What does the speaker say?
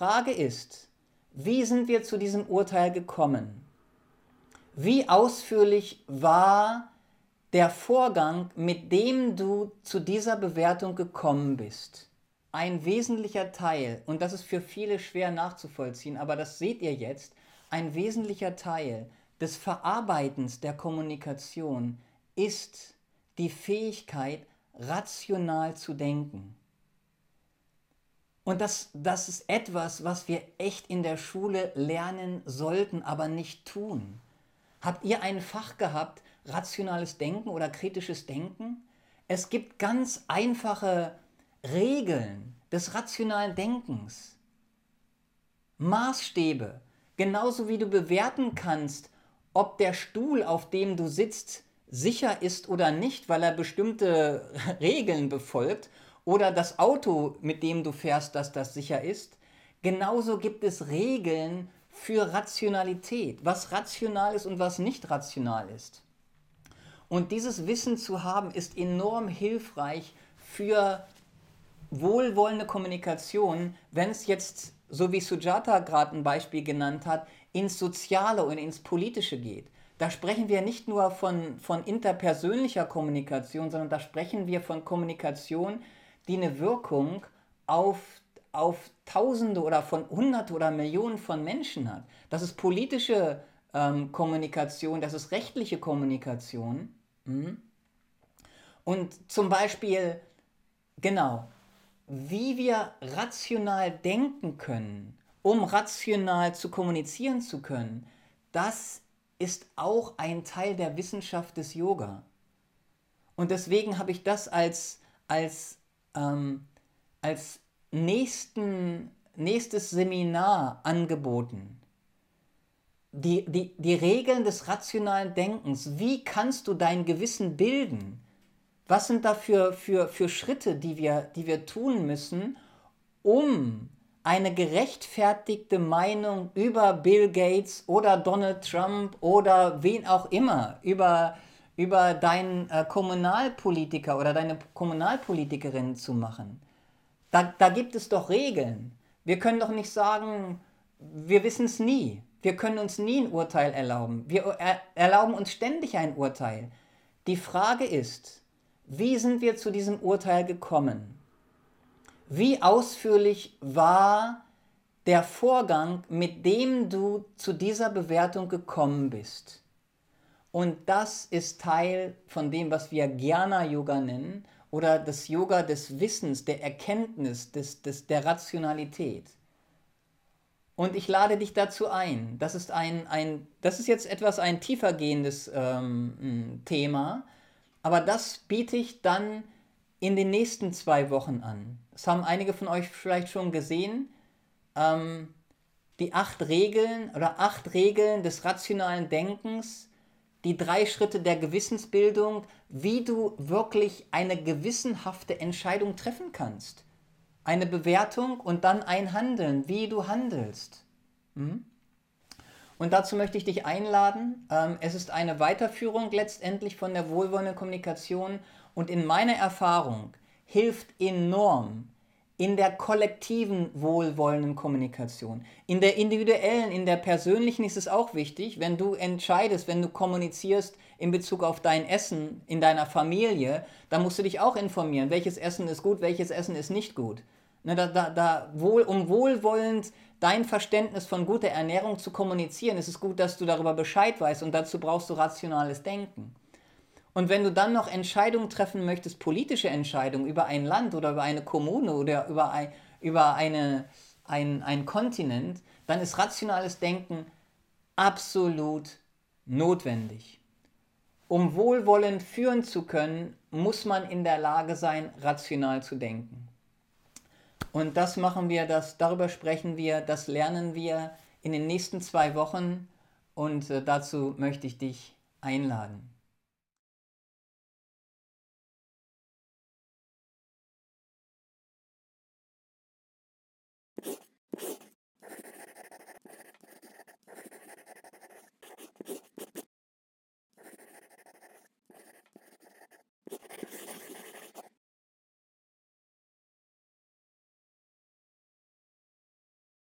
Frage ist, wie sind wir zu diesem Urteil gekommen? Wie ausführlich war der Vorgang, mit dem du zu dieser Bewertung gekommen bist? Ein wesentlicher Teil, und das ist für viele schwer nachzuvollziehen, aber das seht ihr jetzt, ein wesentlicher Teil des Verarbeitens der Kommunikation ist die Fähigkeit, rational zu denken. Und das, das ist etwas, was wir echt in der Schule lernen sollten, aber nicht tun. Habt ihr ein Fach gehabt, rationales Denken oder kritisches Denken? Es gibt ganz einfache Regeln des rationalen Denkens. Maßstäbe, genauso wie du bewerten kannst, ob der Stuhl, auf dem du sitzt, sicher ist oder nicht, weil er bestimmte Regeln befolgt oder das Auto, mit dem du fährst, dass das sicher ist. Genauso gibt es Regeln für Rationalität, was rational ist und was nicht rational ist. Und dieses Wissen zu haben, ist enorm hilfreich für wohlwollende Kommunikation, wenn es jetzt, so wie Sujata gerade ein Beispiel genannt hat, ins Soziale und ins Politische geht. Da sprechen wir nicht nur von, von interpersönlicher Kommunikation, sondern da sprechen wir von Kommunikation, die eine Wirkung auf, auf Tausende oder von Hunderte oder Millionen von Menschen hat. Das ist politische ähm, Kommunikation, das ist rechtliche Kommunikation. Mhm. Und zum Beispiel, genau, wie wir rational denken können, um rational zu kommunizieren zu können, das ist auch ein Teil der Wissenschaft des Yoga. Und deswegen habe ich das als, als ähm, als nächsten, nächstes Seminar angeboten. Die, die, die Regeln des rationalen Denkens. Wie kannst du dein Gewissen bilden? Was sind da für, für, für Schritte, die wir, die wir tun müssen, um eine gerechtfertigte Meinung über Bill Gates oder Donald Trump oder wen auch immer, über, über deinen äh, Kommunalpolitiker oder deine Kommunalpolitikerin zu machen. Da, da gibt es doch Regeln. Wir können doch nicht sagen, wir wissen es nie. Wir können uns nie ein Urteil erlauben. Wir er, erlauben uns ständig ein Urteil. Die Frage ist, wie sind wir zu diesem Urteil gekommen? Wie ausführlich war der Vorgang, mit dem du zu dieser Bewertung gekommen bist? Und das ist Teil von dem, was wir Jnana-Yoga nennen oder das Yoga des Wissens, der Erkenntnis, des, des, der Rationalität. Und ich lade dich dazu ein. Das ist, ein, ein, das ist jetzt etwas ein tiefergehendes ähm, Thema, aber das biete ich dann in den nächsten zwei Wochen an. Das haben einige von euch vielleicht schon gesehen. Ähm, die acht Regeln oder acht Regeln des rationalen Denkens die drei Schritte der Gewissensbildung, wie du wirklich eine gewissenhafte Entscheidung treffen kannst. Eine Bewertung und dann ein Handeln, wie du handelst. Hm? Und dazu möchte ich dich einladen. Ähm, es ist eine Weiterführung letztendlich von der wohlwollenden Kommunikation und in meiner Erfahrung hilft enorm, in der kollektiven wohlwollenden Kommunikation. In der individuellen, in der persönlichen ist es auch wichtig, wenn du entscheidest, wenn du kommunizierst in Bezug auf dein Essen in deiner Familie, dann musst du dich auch informieren, welches Essen ist gut, welches Essen ist nicht gut. Ne, da, da, da wohl, um wohlwollend dein Verständnis von guter Ernährung zu kommunizieren, ist es gut, dass du darüber Bescheid weißt und dazu brauchst du rationales Denken. Und wenn du dann noch Entscheidungen treffen möchtest, politische Entscheidungen über ein Land oder über eine Kommune oder über, ein, über eine, ein, ein Kontinent, dann ist rationales Denken absolut notwendig. Um wohlwollend führen zu können, muss man in der Lage sein, rational zu denken. Und das machen wir, das, darüber sprechen wir, das lernen wir in den nächsten zwei Wochen und äh, dazu möchte ich dich einladen.